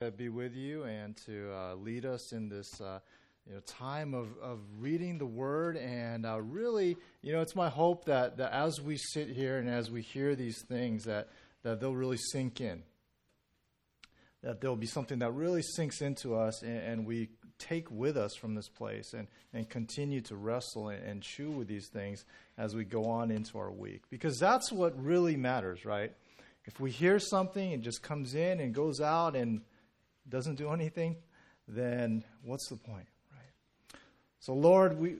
to be with you and to uh, lead us in this uh, you know, time of, of reading the Word. And uh, really, you know, it's my hope that, that as we sit here and as we hear these things, that, that they'll really sink in. That there'll be something that really sinks into us and, and we take with us from this place and, and continue to wrestle and, and chew with these things as we go on into our week. Because that's what really matters, right? If we hear something, it just comes in and goes out and doesn't do anything, then what's the point, right? So, Lord, we.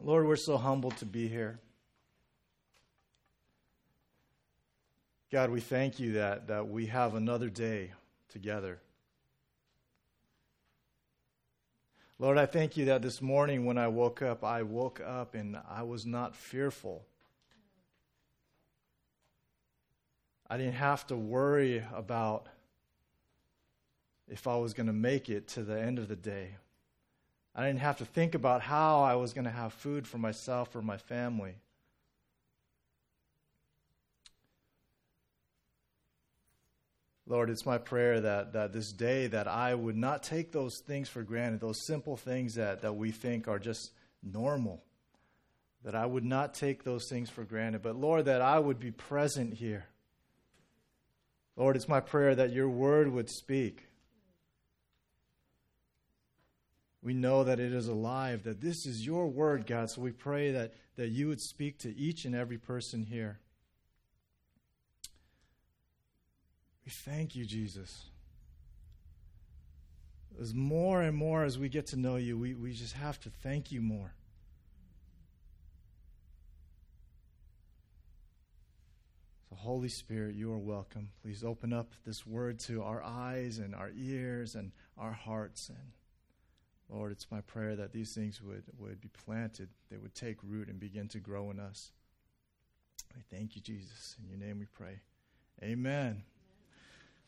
Lord, we're so humbled to be here. God, we thank you that, that we have another day together. Lord, I thank you that this morning when I woke up, I woke up and I was not fearful. I didn't have to worry about if I was going to make it to the end of the day. I didn't have to think about how I was going to have food for myself or my family. Lord, it's my prayer that, that this day that I would not take those things for granted, those simple things that, that we think are just normal, that I would not take those things for granted, but Lord, that I would be present here Lord, it's my prayer that your word would speak. We know that it is alive, that this is your word, God. So we pray that, that you would speak to each and every person here. We thank you, Jesus. As more and more as we get to know you, we, we just have to thank you more. Holy Spirit, you are welcome. Please open up this word to our eyes and our ears and our hearts. And Lord, it's my prayer that these things would, would be planted, they would take root and begin to grow in us. We thank you, Jesus. In your name we pray. Amen.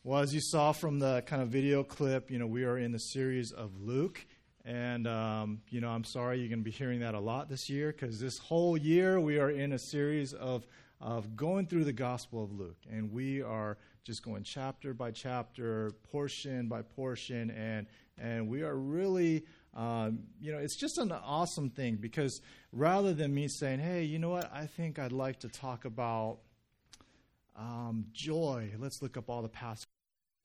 Well, as you saw from the kind of video clip, you know, we are in the series of Luke. And, um, you know, I'm sorry you're going to be hearing that a lot this year because this whole year we are in a series of of going through the Gospel of Luke. And we are just going chapter by chapter, portion by portion, and, and we are really, um, you know, it's just an awesome thing because rather than me saying, hey, you know what, I think I'd like to talk about um, joy, let's look up all the past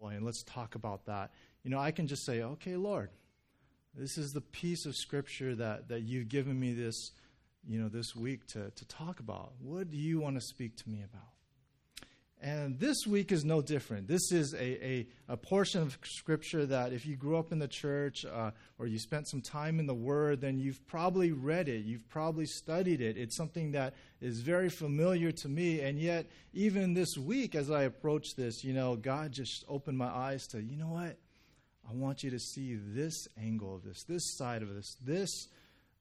and let's talk about that. You know, I can just say, okay, Lord, this is the piece of scripture that, that you've given me this you know, this week to, to talk about. What do you want to speak to me about? And this week is no different. This is a, a, a portion of Scripture that if you grew up in the church uh, or you spent some time in the Word, then you've probably read it. You've probably studied it. It's something that is very familiar to me. And yet, even this week, as I approach this, you know, God just opened my eyes to, you know what? I want you to see this angle of this, this side of this, this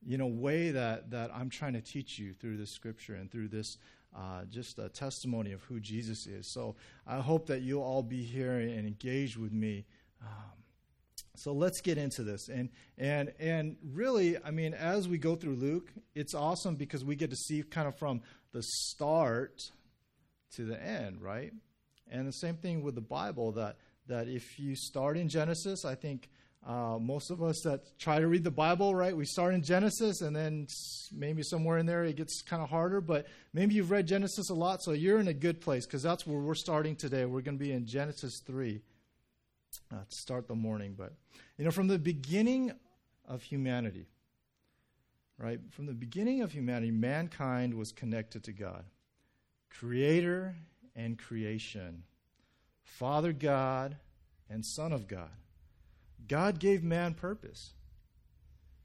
you know, way that, that I'm trying to teach you through this scripture and through this uh, just a testimony of who Jesus is. So I hope that you'll all be here and engage with me. Um, so let's get into this. And, and, and really, I mean, as we go through Luke, it's awesome because we get to see kind of from the start to the end, right? And the same thing with the Bible that, that if you start in Genesis, I think uh, most of us that try to read the Bible, right, we start in Genesis and then maybe somewhere in there it gets kind of harder, but maybe you've read Genesis a lot, so you're in a good place because that's where we're starting today. We're going to be in Genesis 3 uh, to start the morning. But, you know, from the beginning of humanity, right, from the beginning of humanity, mankind was connected to God, creator and creation, Father God and Son of God. God gave man purpose.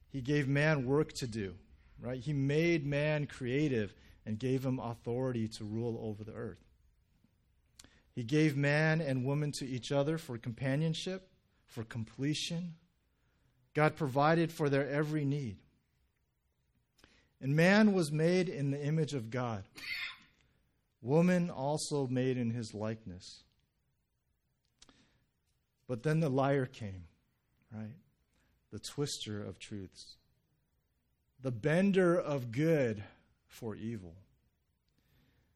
He gave man work to do, right? He made man creative and gave him authority to rule over the earth. He gave man and woman to each other for companionship, for completion. God provided for their every need. And man was made in the image of God. Woman also made in his likeness. But then the liar came right? The twister of truths, the bender of good for evil.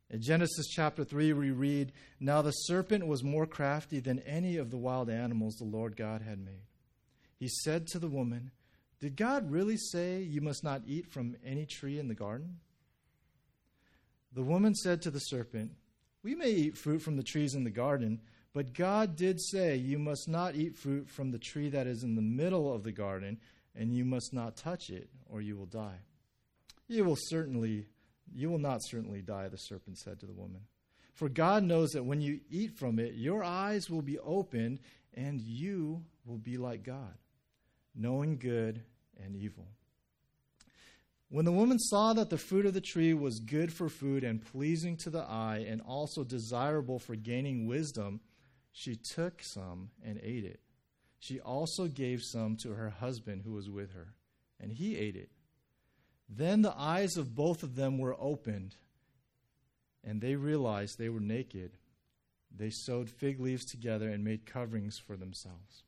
In Genesis chapter 3, we read Now the serpent was more crafty than any of the wild animals the Lord God had made. He said to the woman, Did God really say you must not eat from any tree in the garden? The woman said to the serpent, We may eat fruit from the trees in the garden, but God did say, You must not eat fruit from the tree that is in the middle of the garden, and you must not touch it, or you will die. You will certainly, you will not certainly die, the serpent said to the woman. For God knows that when you eat from it, your eyes will be opened, and you will be like God, knowing good and evil. When the woman saw that the fruit of the tree was good for food and pleasing to the eye, and also desirable for gaining wisdom, she took some and ate it. She also gave some to her husband who was with her, and he ate it. Then the eyes of both of them were opened, and they realized they were naked. They sewed fig leaves together and made coverings for themselves.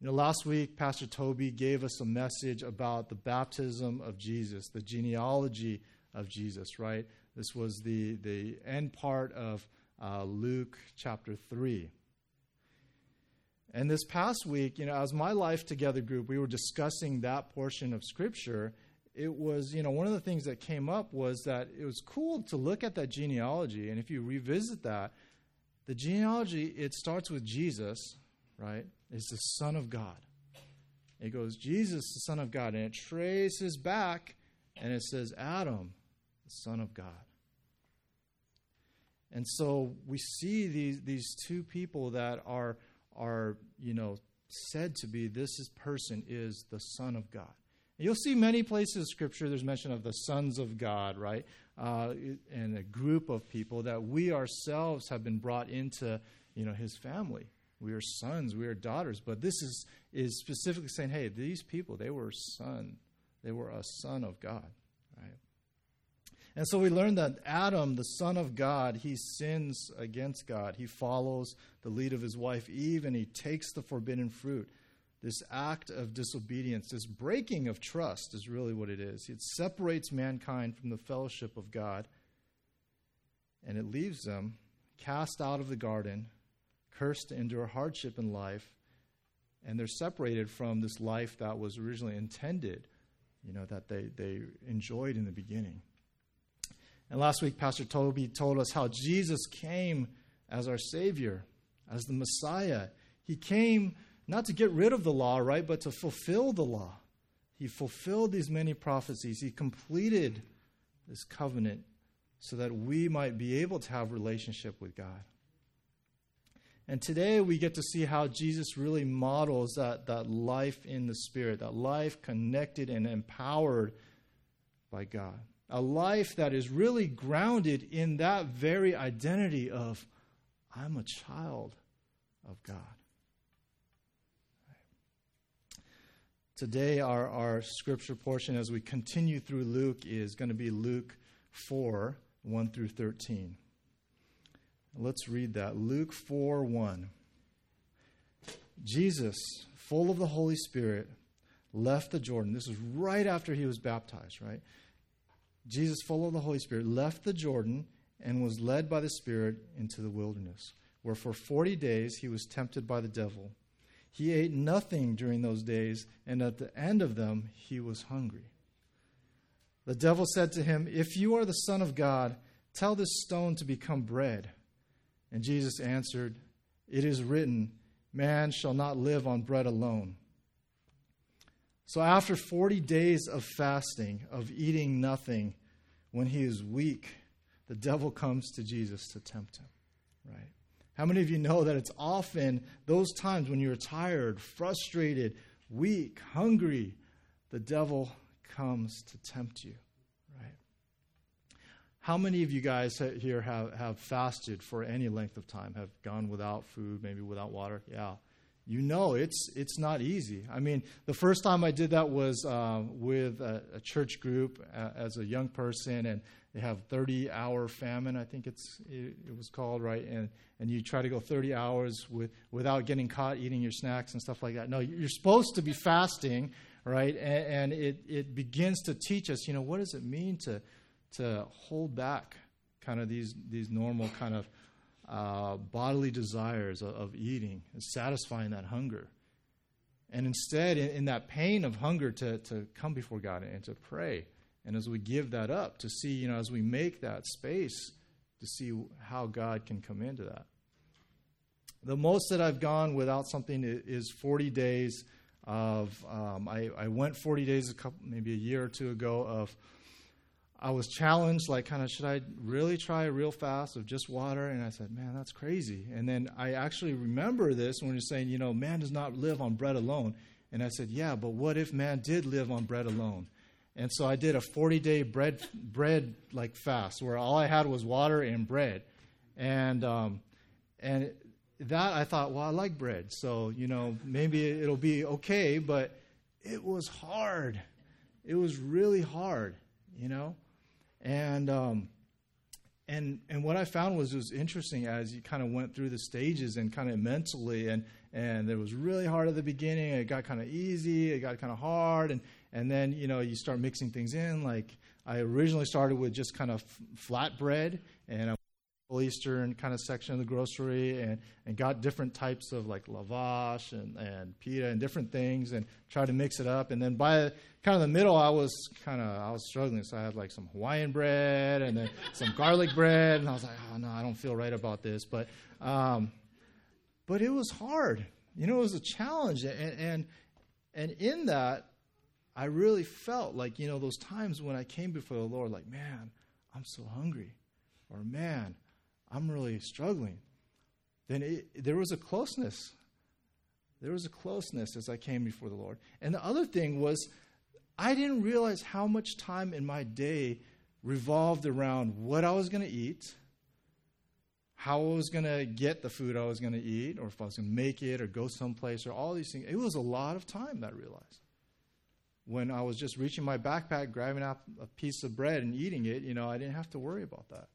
You know, last week, Pastor Toby gave us a message about the baptism of Jesus, the genealogy of Jesus, right? This was the, the end part of uh, Luke chapter 3. And this past week, you know, as my Life Together group, we were discussing that portion of Scripture. It was, you know, one of the things that came up was that it was cool to look at that genealogy. And if you revisit that, the genealogy, it starts with Jesus, right? Is the Son of God. It goes, Jesus, the Son of God. And it traces back and it says, Adam, the Son of God. And so we see these, these two people that are, are, you know, said to be this is, person is the Son of God. And you'll see many places in Scripture there's mention of the sons of God, right? Uh, and a group of people that we ourselves have been brought into, you know, His family. We are sons, we are daughters. But this is, is specifically saying, hey, these people, they were son. They were a son of God. And so we learn that Adam, the son of God, he sins against God. He follows the lead of his wife Eve and he takes the forbidden fruit. This act of disobedience, this breaking of trust is really what it is. It separates mankind from the fellowship of God and it leaves them cast out of the garden, cursed to endure hardship in life, and they're separated from this life that was originally intended, you know, that they, they enjoyed in the beginning. And last week, Pastor Toby told us how Jesus came as our Savior, as the Messiah. He came not to get rid of the law, right, but to fulfill the law. He fulfilled these many prophecies. He completed this covenant so that we might be able to have relationship with God. And today we get to see how Jesus really models that, that life in the Spirit, that life connected and empowered by God a life that is really grounded in that very identity of, I'm a child of God. Today, our, our scripture portion as we continue through Luke is going to be Luke 4 1 through 13. Let's read that. Luke 4 1. Jesus, full of the Holy Spirit, left the Jordan. This is right after he was baptized, right? Jesus, full of the Holy Spirit, left the Jordan and was led by the Spirit into the wilderness, where for 40 days he was tempted by the devil. He ate nothing during those days, and at the end of them he was hungry. The devil said to him, If you are the Son of God, tell this stone to become bread. And Jesus answered, It is written, Man shall not live on bread alone so after 40 days of fasting, of eating nothing, when he is weak, the devil comes to Jesus to tempt him, right? How many of you know that it's often those times when you're tired, frustrated, weak, hungry, the devil comes to tempt you, right? How many of you guys here have, have fasted for any length of time, have gone without food, maybe without water? Yeah you know it's it's not easy. I mean, the first time I did that was uh, with a, a, church group uh, as a young person, and they have 30 hour famine. I think it's it, it, was called right, and and you try to go 30 hours with without getting caught eating your snacks and stuff like that. No, you're supposed to be fasting, right? And, and it it begins to teach us, you know, what does it mean to to hold back kind of these, these normal kind of uh, bodily desires of, of eating and satisfying that hunger. And instead, in, in, that pain of hunger, to, to come before God and to pray. And as we give that up, to see, you know, as we make that space, to see how God can come into that. The most that I've gone without something is 40 days of, um, I, I went 40 days, a couple, maybe a year or two ago, of I was challenged, like, kind of, should I really try a real fast of just water? And I said, man, that's crazy. And then I actually remember this when you're saying, you know, man does not live on bread alone. And I said, yeah, but what if man did live on bread alone? And so I did a 40 day bread, bread like fast where all I had was water and bread. And, um, and that I thought, well, I like bread. So, you know, maybe it'll be okay, but it was hard. It was really hard, you know? And um, and and what I found was was interesting as you kind of went through the stages and kind of mentally and and it was really hard at the beginning. It got kind of easy. It got kind of hard, and and then you know you start mixing things in. Like I originally started with just kind of flat bread, and I Eastern kind of section of the grocery and, and got different types of like lavash and, and pita and different things and tried to mix it up. And then by kind of the middle, I was kind of I was struggling. So I had like some Hawaiian bread and then some garlic bread, and I was like, oh no, I don't feel right about this. But um, but it was hard. You know, it was a challenge, and and and in that, I really felt like you know those times when I came before the Lord, like man, I'm so hungry, or man. I'm really struggling, then it, there was a closeness. There was a closeness as I came before the Lord. And the other thing was, I didn't realize how much time in my day revolved around what I was going to eat, how I was going to get the food I was going to eat, or if I was going to make it or go someplace, or all these things. It was a lot of time that I realized. When I was just reaching my backpack, grabbing out a piece of bread and eating it, you know, I didn't have to worry about that.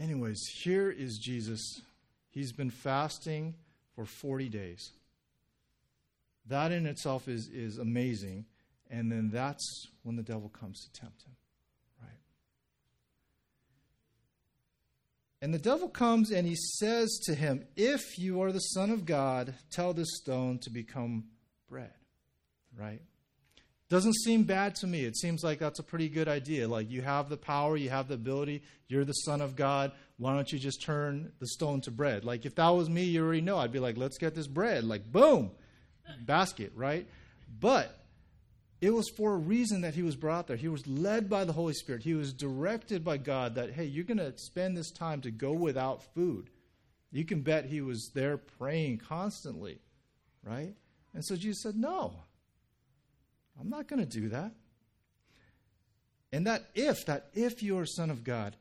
Anyways, here is Jesus. He's been fasting for 40 days. That in itself is, is amazing. And then that's when the devil comes to tempt him. Right? And the devil comes and he says to him, If you are the Son of God, tell this stone to become bread. Right? Doesn't seem bad to me. It seems like that's a pretty good idea. Like you have the power, you have the ability, you're the Son of God. Why don't you just turn the stone to bread? Like if that was me, you already know. I'd be like, let's get this bread. Like, boom, basket, right? But it was for a reason that he was brought there. He was led by the Holy Spirit. He was directed by God that, hey, you're going to spend this time to go without food. You can bet he was there praying constantly, right? And so Jesus said, no. I'm not going to do that. And that if, that if you're a son of God,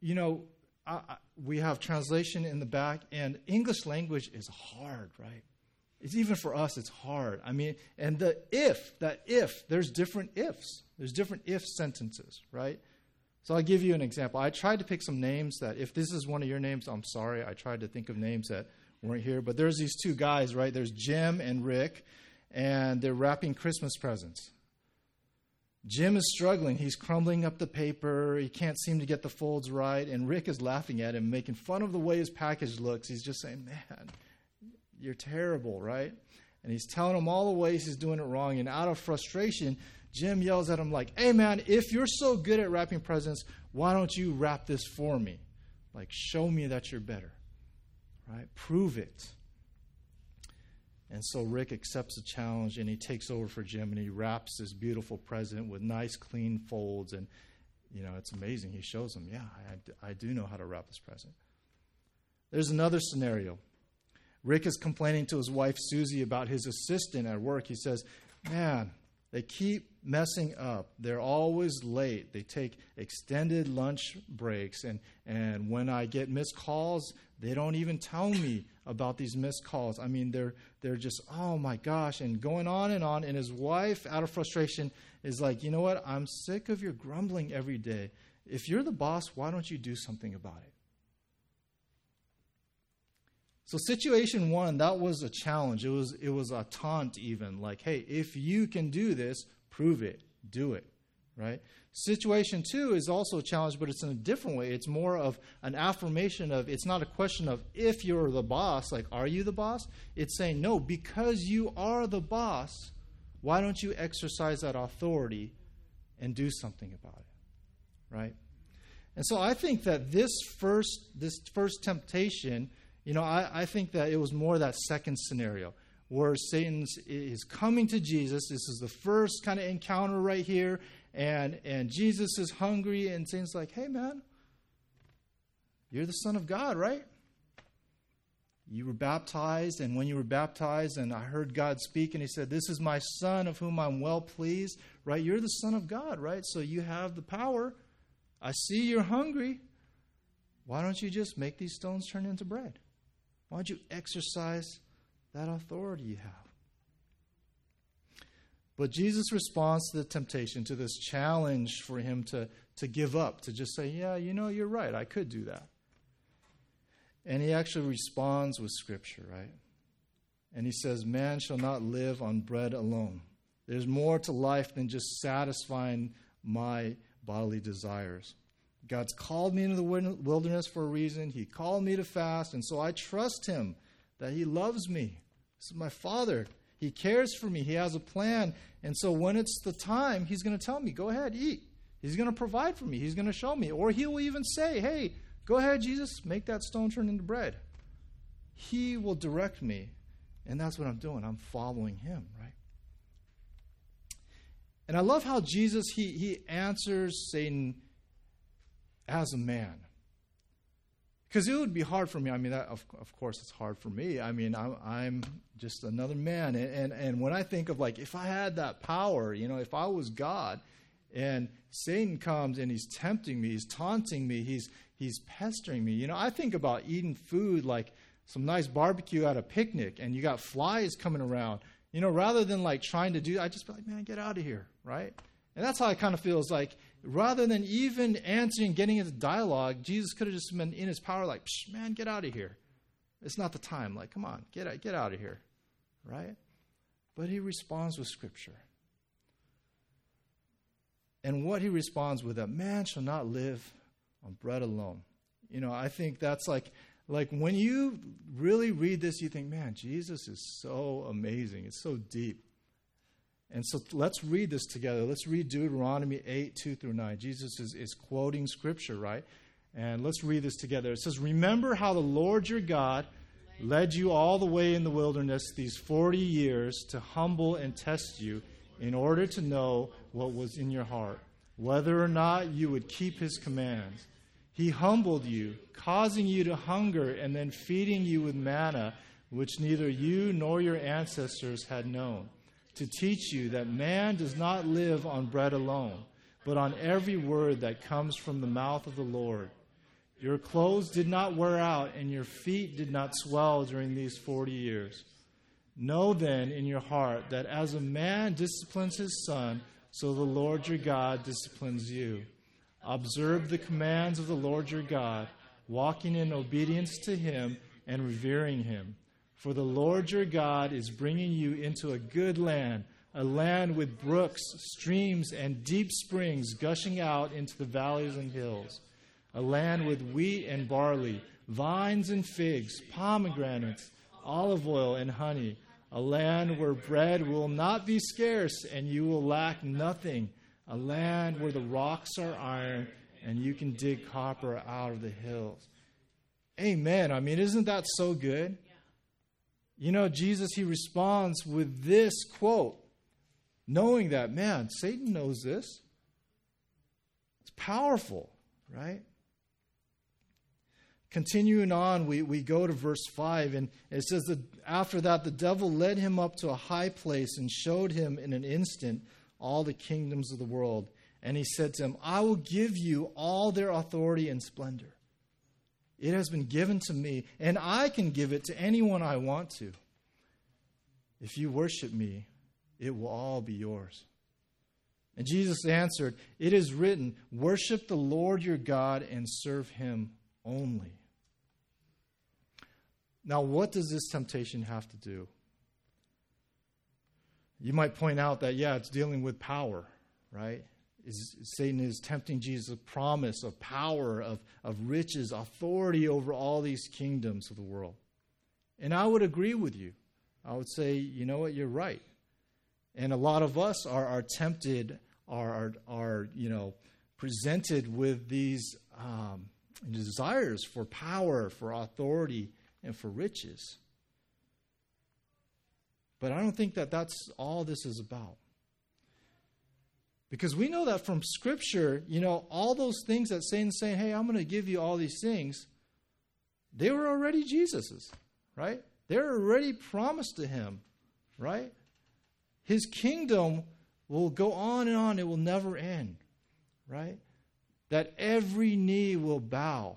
you know, I, I, we have translation in the back, and English language is hard, right? It's even for us, it's hard. I mean, and the if, that if, there's different ifs. There's different if sentences, right? So I'll give you an example. I tried to pick some names that, if this is one of your names, I'm sorry. I tried to think of names that weren't here. But there's these two guys, right? There's Jim and Rick and they're wrapping Christmas presents. Jim is struggling. He's crumbling up the paper. He can't seem to get the folds right. And Rick is laughing at him, making fun of the way his package looks. He's just saying, Man, you're terrible, right? And he's telling him all the ways he's doing it wrong. And out of frustration, Jim yells at him, like, Hey, man, if you're so good at wrapping presents, why don't you wrap this for me? Like, show me that you're better, right? Prove it. And so Rick accepts the challenge and he takes over for Jim and he wraps this beautiful present with nice, clean folds. And, you know, it's amazing. He shows him, yeah, I, I do know how to wrap this present. There's another scenario. Rick is complaining to his wife, Susie, about his assistant at work. He says, man, they keep messing up. They're always late. They take extended lunch breaks. And, and when I get missed calls, they don't even tell me about these missed calls. I mean, they're, they're just, oh my gosh, and going on and on. And his wife, out of frustration, is like, you know what? I'm sick of your grumbling every day. If you're the boss, why don't you do something about it? So situation one, that was a challenge. It was it was a taunt even, like, hey, if you can do this, prove it, do it, right? Situation two is also a challenge, but it's in a different way. It's more of an affirmation of, it's not a question of if you're the boss, like, are you the boss? It's saying, no, because you are the boss, why don't you exercise that authority and do something about it, right? And so I think that this first, this first temptation, you know, I, I think that it was more that second scenario where Satan is coming to Jesus. This is the first kind of encounter right here. And, and Jesus is hungry, and Satan's like, hey, man, you're the Son of God, right? You were baptized, and when you were baptized, and I heard God speak, and He said, This is my Son of whom I'm well pleased, right? You're the Son of God, right? So you have the power. I see you're hungry. Why don't you just make these stones turn into bread? Why don't you exercise that authority you have? But Jesus responds to the temptation, to this challenge for him to, to give up, to just say, Yeah, you know, you're right, I could do that. And he actually responds with Scripture, right? And he says, Man shall not live on bread alone. There's more to life than just satisfying my bodily desires. God's called me into the wilderness for a reason. He called me to fast, and so I trust Him that He loves me. This is my Father. He cares for me. He has a plan. And so when it's the time, He's going to tell me, go ahead, eat. He's going to provide for me. He's going to show me. Or He will even say, hey, go ahead, Jesus, make that stone turn into bread. He will direct me. And that's what I'm doing. I'm following Him, right? And I love how Jesus, He, he answers Satan as a man. Because it would be hard for me. I mean, that, of, of course, it's hard for me. I mean, I'm, I'm just another man. And, and, and when I think of, like, if I had that power, you know, if I was God, and Satan comes and he's tempting me, he's taunting me, he's, he's pestering me. You know, I think about eating food like some nice barbecue at a picnic, and you got flies coming around. You know, rather than like trying to do, I just be like, man, get out of here, right? And that's how I kind of feel. Like rather than even answering, getting into dialogue, Jesus could have just been in his power, like, man, get out of here. It's not the time. Like, come on, get out, get out of here, right? But he responds with Scripture. And what he responds with, that man shall not live on bread alone. You know, I think that's like, like when you really read this, you think, man, Jesus is so amazing. It's so deep. And so let's read this together. Let's read Deuteronomy 8, 2 through 9. Jesus is, is quoting scripture, right? And let's read this together. It says, Remember how the Lord your God led you all the way in the wilderness these 40 years to humble and test you in order to know what was in your heart, whether or not you would keep his commands. He humbled you, causing you to hunger and then feeding you with manna, which neither you nor your ancestors had known to teach you that man does not live on bread alone, but on every word that comes from the mouth of the Lord. Your clothes did not wear out, and your feet did not swell during these forty years. Know then in your heart that as a man disciplines his son, so the Lord your God disciplines you. Observe the commands of the Lord your God, walking in obedience to him and revering him for the Lord your God is bringing you into a good land, a land with brooks, streams, and deep springs gushing out into the valleys and hills, a land with wheat and barley, vines and figs, pomegranates, olive oil and honey, a land where bread will not be scarce and you will lack nothing, a land where the rocks are iron and you can dig copper out of the hills. Amen. I mean, isn't that so good? You know, Jesus, he responds with this quote, knowing that, man, Satan knows this. It's powerful, right? Continuing on, we, we go to verse 5, and it says that after that, the devil led him up to a high place and showed him in an instant all the kingdoms of the world. And he said to him, I will give you all their authority and splendor. It has been given to me, and I can give it to anyone I want to. If you worship me, it will all be yours. And Jesus answered, It is written, Worship the Lord your God and serve him only. Now, what does this temptation have to do? You might point out that, yeah, it's dealing with power, right? Is Satan is tempting Jesus' promise of power, of, of riches, authority over all these kingdoms of the world. And I would agree with you. I would say, you know what, you're right. And a lot of us are, are tempted, are, are, are, you know, presented with these um, desires for power, for authority, and for riches. But I don't think that that's all this is about. Because we know that from Scripture, you know, all those things that Satan's saying, hey, I'm going to give you all these things, they were already Jesus's, right? They're already promised to him, right? His kingdom will go on and on, it will never end, right? That every knee will bow,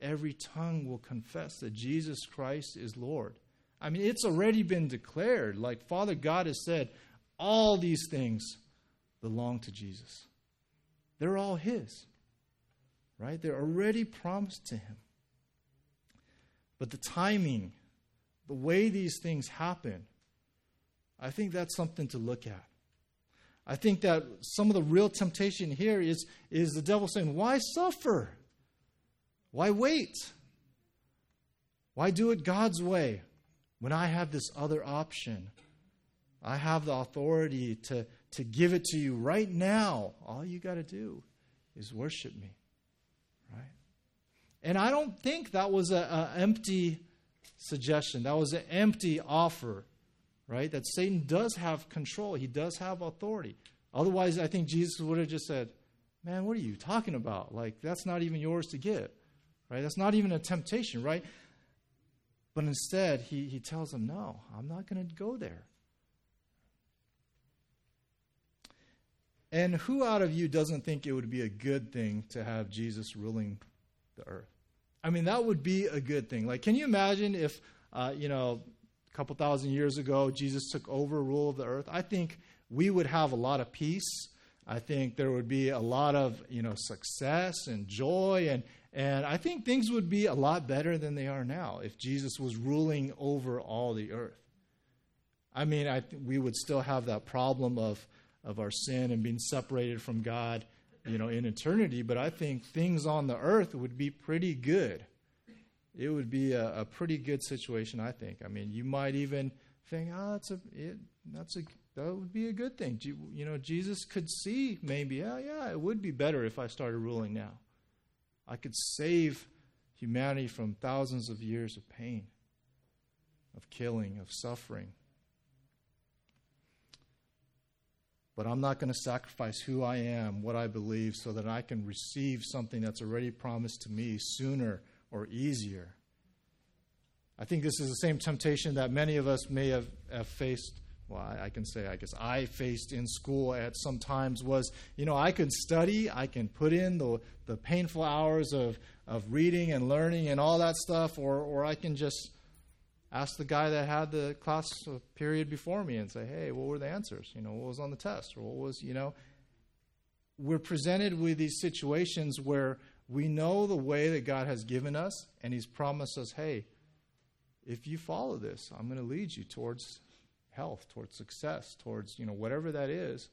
every tongue will confess that Jesus Christ is Lord. I mean, it's already been declared. Like Father God has said, all these things belong to Jesus. They're all His, right? They're already promised to Him. But the timing, the way these things happen, I think that's something to look at. I think that some of the real temptation here is, is the devil saying, Why suffer? Why wait? Why do it God's way when I have this other option? I have the authority to, to give it to you right now. All you got to do is worship me. Right? And I don't think that was an empty suggestion. That was an empty offer, right? That Satan does have control, he does have authority. Otherwise, I think Jesus would have just said, Man, what are you talking about? Like, that's not even yours to give, right? That's not even a temptation, right? But instead, he, he tells him, No, I'm not going to go there. And who out of you doesn't think it would be a good thing to have Jesus ruling the earth? I mean, that would be a good thing. Like, can you imagine if, uh, you know, a couple thousand years ago, Jesus took over rule of the earth? I think we would have a lot of peace. I think there would be a lot of, you know, success and joy. And, and I think things would be a lot better than they are now if Jesus was ruling over all the earth. I mean, I th- we would still have that problem of, of our sin and being separated from God, you know, in eternity. But I think things on the earth would be pretty good. It would be a, a pretty good situation, I think. I mean, you might even think, oh, that's a, it, that's a, that would be a good thing. You, you know, Jesus could see maybe, yeah, yeah, it would be better if I started ruling now. I could save humanity from thousands of years of pain, of killing, of suffering. But I'm not going to sacrifice who I am, what I believe, so that I can receive something that's already promised to me sooner or easier. I think this is the same temptation that many of us may have, have faced. Well, I, I can say, I guess I faced in school at some times was, you know, I can study, I can put in the, the painful hours of, of reading and learning and all that stuff, or, or I can just ask the guy that had the class period before me and say, hey, what were the answers? You know, what was on the test? Or what was, you know, we're presented with these situations where we know the way that God has given us, and He's promised us, hey, if you follow this, I'm going to lead you towards health, towards success, towards, you know, whatever that is.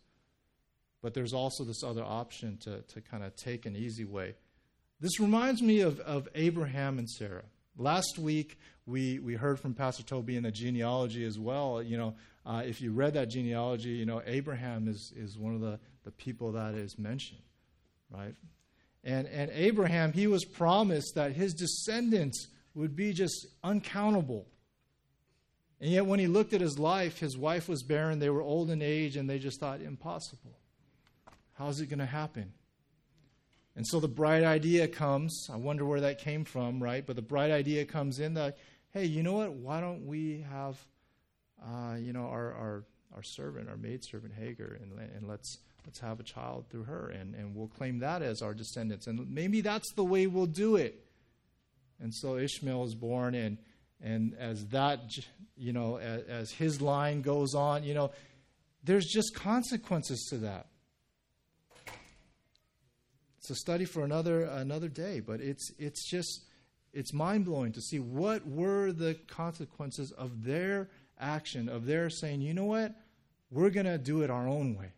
But there's also this other option to, to kind of take an easy way. This reminds me of, of Abraham and Sarah. Last week, we, we heard from Pastor Toby in the genealogy as well. You know, uh, if you read that genealogy, you know, Abraham is, is one of the, the people that is mentioned, right? And, and Abraham, he was promised that his descendants would be just uncountable. And yet, when he looked at his life, his wife was barren, they were old in age, and they just thought, impossible. How's it going to happen? And so the bright idea comes. I wonder where that came from, right? But the bright idea comes in that, hey, you know what? Why don't we have, uh, you know, our, our, our servant, our maidservant Hagar, and, and let's, let's have a child through her, and, and we'll claim that as our descendants. And maybe that's the way we'll do it. And so Ishmael is born, and, and as that, you know, as, as his line goes on, you know, there's just consequences to that. It's a study for another another day, but it's it's just it's mind blowing to see what were the consequences of their action, of their saying, you know what, we're gonna do it our own way.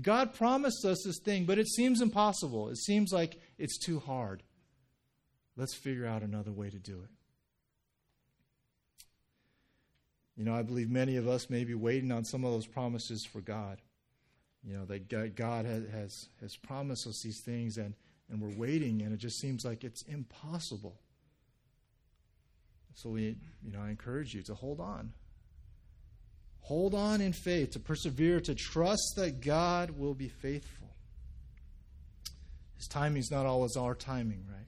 God promised us this thing, but it seems impossible. It seems like it's too hard. Let's figure out another way to do it. You know, I believe many of us may be waiting on some of those promises for God. You know, that God has, has promised us these things, and, and we're waiting, and it just seems like it's impossible. So, we, you know, I encourage you to hold on. Hold on in faith, to persevere, to trust that God will be faithful. His timing is not always our timing, right?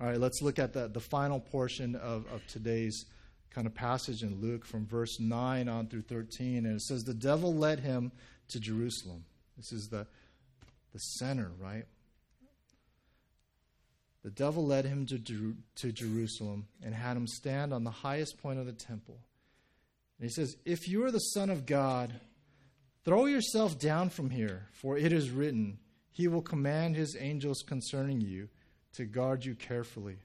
All right, let's look at the, the final portion of, of today's kind of passage in Luke from verse 9 on through 13. And it says, The devil led him to Jerusalem. This is the, the center, right? The devil led him to, to Jerusalem and had him stand on the highest point of the temple. And he says, If you are the Son of God, throw yourself down from here, for it is written, He will command His angels concerning you to guard you carefully.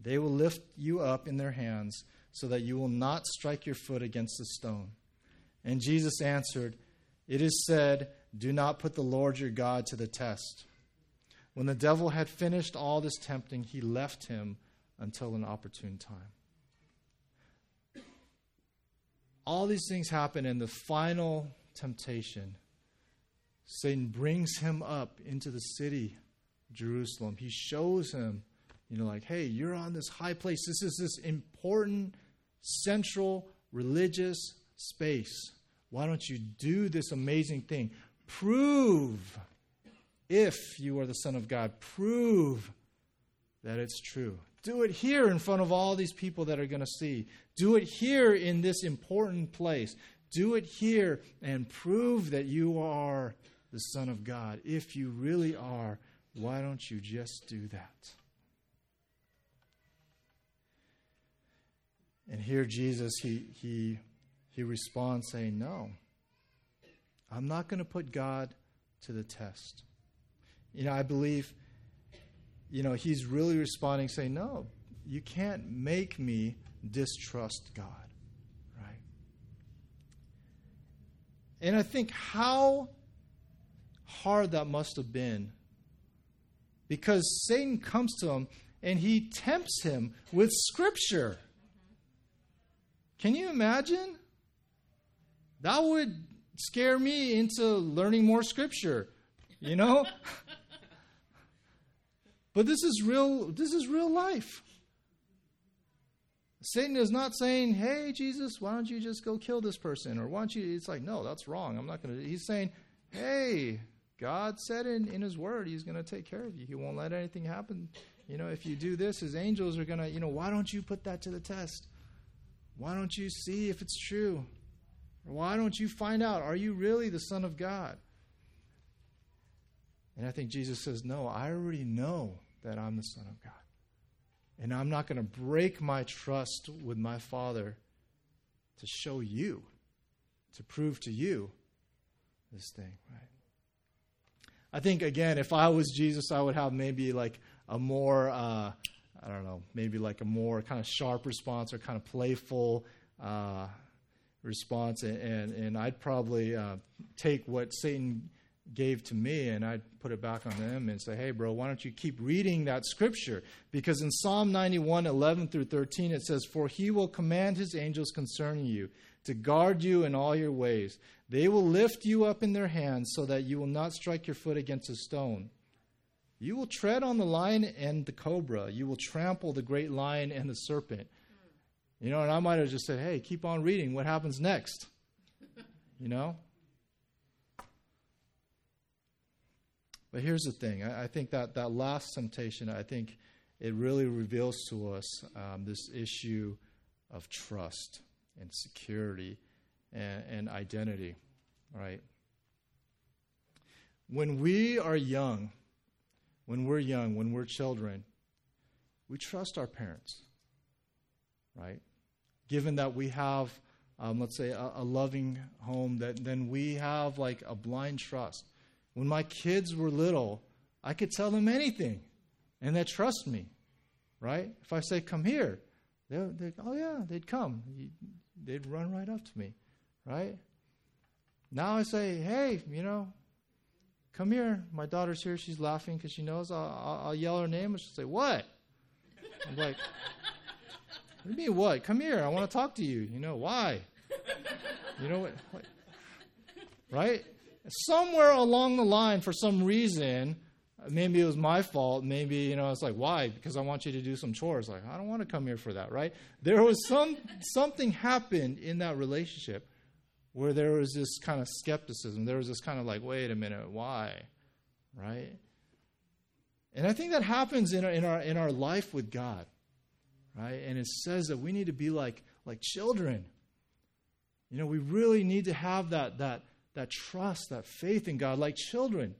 They will lift you up in their hands so that you will not strike your foot against a stone. And Jesus answered, It is said, Do not put the Lord your God to the test. When the devil had finished all this tempting, he left him until an opportune time. All these things happen in the final temptation. Satan brings him up into the city Jerusalem. He shows him, you know, like, hey, you're on this high place. This is this important, central, religious space. Why don't you do this amazing thing? Prove, if you are the Son of God, prove that it's true. Do it here in front of all these people that are going to see. Do it here in this important place. Do it here and prove that you are the Son of God if you really are why don't you just do that? And here Jesus he he he responds saying, "No. I'm not going to put God to the test." You know, I believe you know, he's really responding saying, "No, you can't make me distrust God." Right? And I think how hard that must have been because Satan comes to him and he tempts him with Scripture. Can you imagine? That would scare me into learning more Scripture, you know? but this is real this is real life. Satan is not saying, "Hey Jesus, why don't you just go kill this person?" or "Why don't you?" It's like, "No, that's wrong. I'm not going to." He's saying, "Hey, God said in, in His Word He's going to take care of you. He won't let anything happen. You know, if you do this, His angels are going to, you know, why don't you put that to the test? Why don't you see if it's true? Why don't you find out, are you really the Son of God? And I think Jesus says, No, I already know that I'm the Son of God. And I'm not going to break my trust with my Father to show you, to prove to you this thing, right? I think, again, if I was Jesus, I would have maybe like a more, uh, I don't know, maybe like a more kind of sharp response or kind of playful uh, response. And, and, I'd probably uh, take what Satan gave to me and I'd put it back on them and say, hey, bro, why don't you keep reading that scripture? Because in Psalm 91, 11 through 13, it says, For he will command his angels concerning you to guard you in all your ways. They will lift you up in their hands so that you will not strike your foot against a stone. You will tread on the lion and the cobra. You will trample the great lion and the serpent. You know, and I might have just said, hey, keep on reading. What happens next? You know? But here's the thing I, I think that that last temptation, I think it really reveals to us um, this issue of trust and security and, and identity, right? When we are young, when we're young, when we're children, we trust our parents, right? Given that we have, um, let's say, a, a loving home, that then we have like a blind trust. When my kids were little, I could tell them anything, and they trust me, right? If I say, "Come here," they're, they're oh yeah, they'd come they'd run right up to me, right? Now I say, hey, you know, come here. My daughter's here. She's laughing because she knows I'll, I'll, I'll, yell her name and she'll say, what? I'm like, do you mean, what? Come here. I want to talk to you. You know, why? You know what? what? Right? Somewhere along the line, for some reason, maybe it was my fault. Maybe, you know, it's like, why? Because I want you to do some chores. Like, I don't want to come here for that, right? There was some something happened in that relationship where there was this kind of skepticism. There was this kind of like, wait a minute, why? Right? And I think that happens in our, in our, in our life with God. Right? And it says that we need to be like, like children. You know, we really need to have that, that, that trust, that faith in God, like children,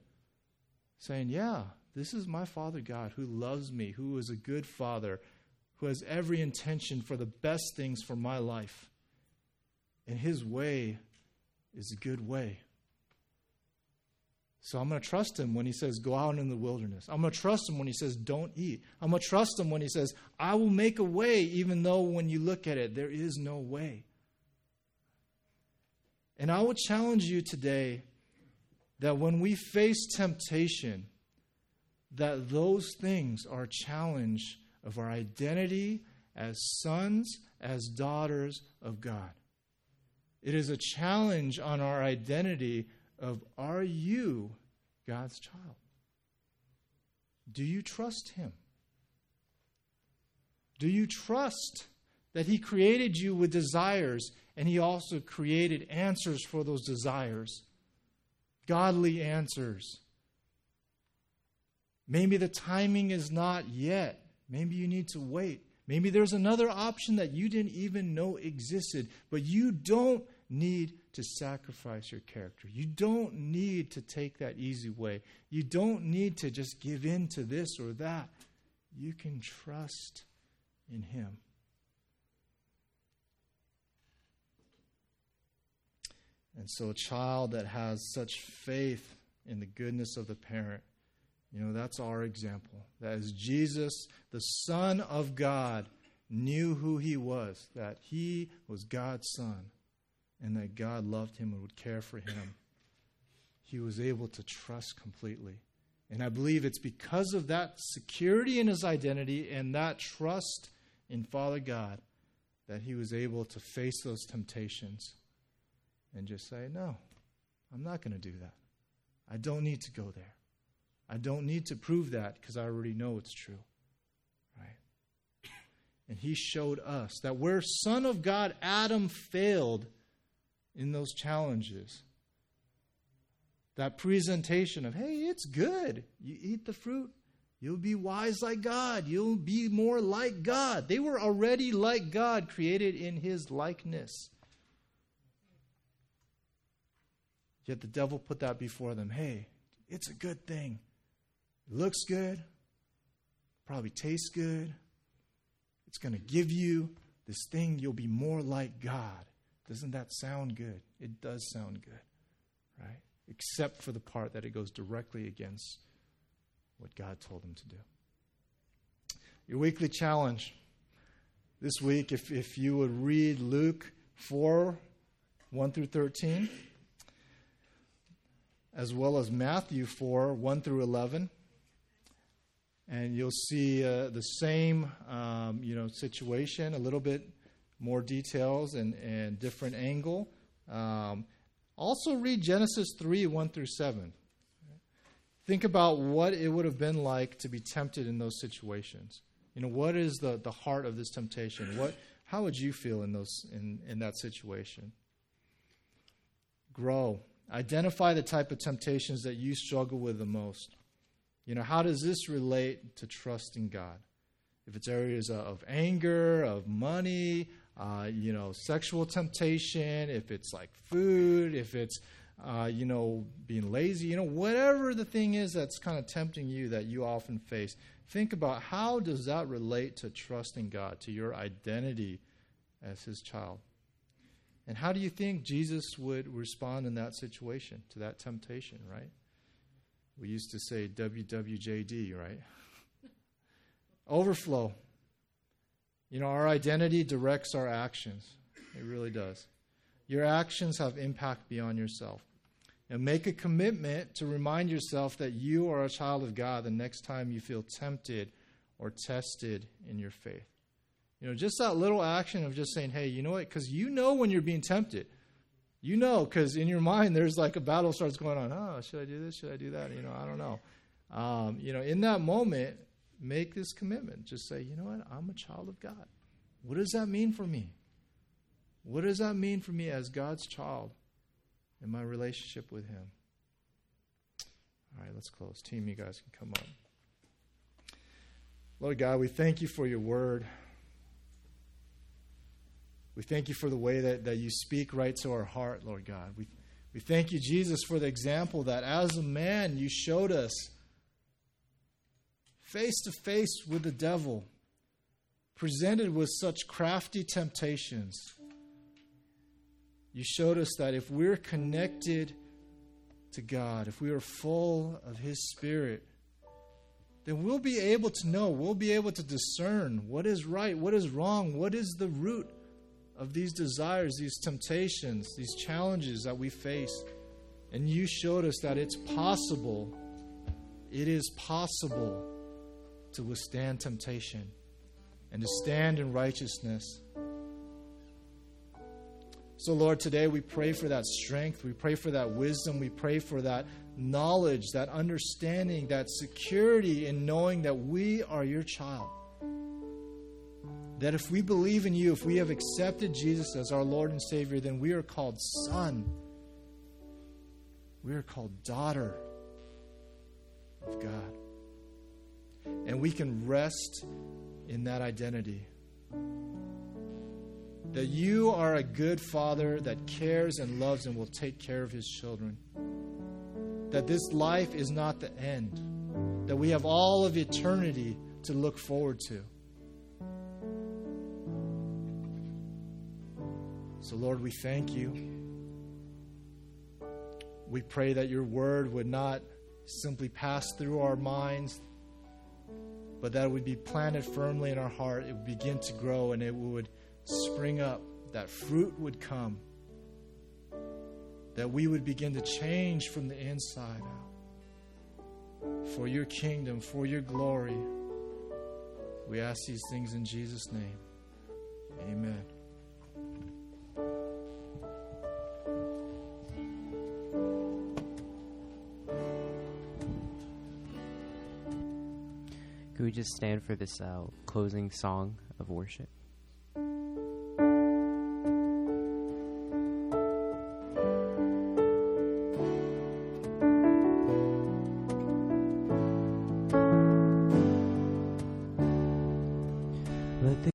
saying, Yeah, this is my Father God who loves me, who is a good Father, who has every intention for the best things for my life. And His way is a good way. So I'm going to trust him when he says, Go out in the wilderness. I'm going to trust him when he says, Don't eat. I'm going to trust him when he says, I will make a way, even though when you look at it, there is no way. And I would challenge you today that when we face temptation, that those things are a challenge of our identity as sons, as daughters of God. It is a challenge on our identity of are you God's child? Do you trust him? Do you trust that he created you with desires and he also created answers for those desires? Godly answers. Maybe the timing is not yet. Maybe you need to wait. Maybe there's another option that you didn't even know existed, but you don't need to sacrifice your character. You don't need to take that easy way. You don't need to just give in to this or that. You can trust in Him. And so, a child that has such faith in the goodness of the parent, you know, that's our example. That is Jesus, the Son of God, knew who He was, that He was God's Son and that God loved him and would care for him, he was able to trust completely. And I believe it's because of that security in his identity and that trust in Father God that he was able to face those temptations and just say, No, I'm not going to do that. I don't need to go there. I don't need to prove that because I already know it's true. Right? And he showed us that where Son of God Adam failed, in those challenges. That presentation of, hey, it's good. You eat the fruit, you'll be wise like God. You'll be more like God. They were already like God, created in his likeness. Yet the devil put that before them. Hey, it's a good thing. It looks good, probably tastes good. It's going to give you this thing, you'll be more like God. Doesn't that sound good? It does sound good, right? Except for the part that it goes directly against what God told him to do. Your weekly challenge this week, if, if you would read Luke 4 1 through 13, as well as Matthew 4 1 through 11 and you'll see uh, the same um, you know situation a little bit more details and, and different angle. Um, also, read Genesis 3 1 through 7. Think about what it would have been like to be tempted in those situations. You know, what is the, the heart of this temptation? What, how would you feel in, those, in, in that situation? Grow. Identify the type of temptations that you struggle with the most. You know, how does this relate to trusting God? If it's areas of anger, of money, uh, you know, sexual temptation, if it's like food, if it's, uh, you know, being lazy, you know, whatever the thing is that's kind of tempting you that you often face, think about how does that relate to trusting God, to your identity as His child. And how do you think Jesus would respond in that situation, to that temptation, right? We used to say WWJD, right? Overflow. You know, our identity directs our actions. It really does. your actions have impact beyond yourself. And make a commitment to remind yourself that you are a child of God the next time you feel tempted or tested in your faith. You know, just that little action of just saying, hey, you know what? Because you know when you're being tempted. You know, because in your mind there's like a battle starts going on. Oh, should I do this? Should I do that? You know, I don't know. Um, you know, in that moment, make this commitment. Just say, you know what? I'm a child of God. What does that mean for me? What does that mean for me as God's child in my relationship with Him? All right, let's close. Team, you guys can come up. Lord God, we thank you for your word. We thank you for the way that, that you speak right to our heart, Lord God. We, we thank you, Jesus, for the example that as a man you showed us face to face with the devil, presented with such crafty temptations. You showed us that if we're connected to God, if we are full of His Spirit, then we'll be able to know, we'll be able to discern what is right, what is wrong, what is the root of these desires, these temptations, these challenges that we face. And you showed us that it's possible, it is possible to withstand temptation and to stand in righteousness. So, Lord, today we pray for that strength. We pray for that wisdom. We pray for that knowledge, that understanding, that security in knowing that we are your child. That if we believe in you, if we have accepted Jesus as our Lord and Savior, then we are called son. We are called daughter of God. And we can rest in that identity. That you are a good father that cares and loves and will take care of his children. That this life is not the end. That we have all of eternity to look forward to. So, Lord, we thank you. We pray that your word would not simply pass through our minds, but that it would be planted firmly in our heart. It would begin to grow and it would spring up, that fruit would come, that we would begin to change from the inside out. For your kingdom, for your glory. We ask these things in Jesus' name. Amen. Could we just stand for this uh, closing song of worship?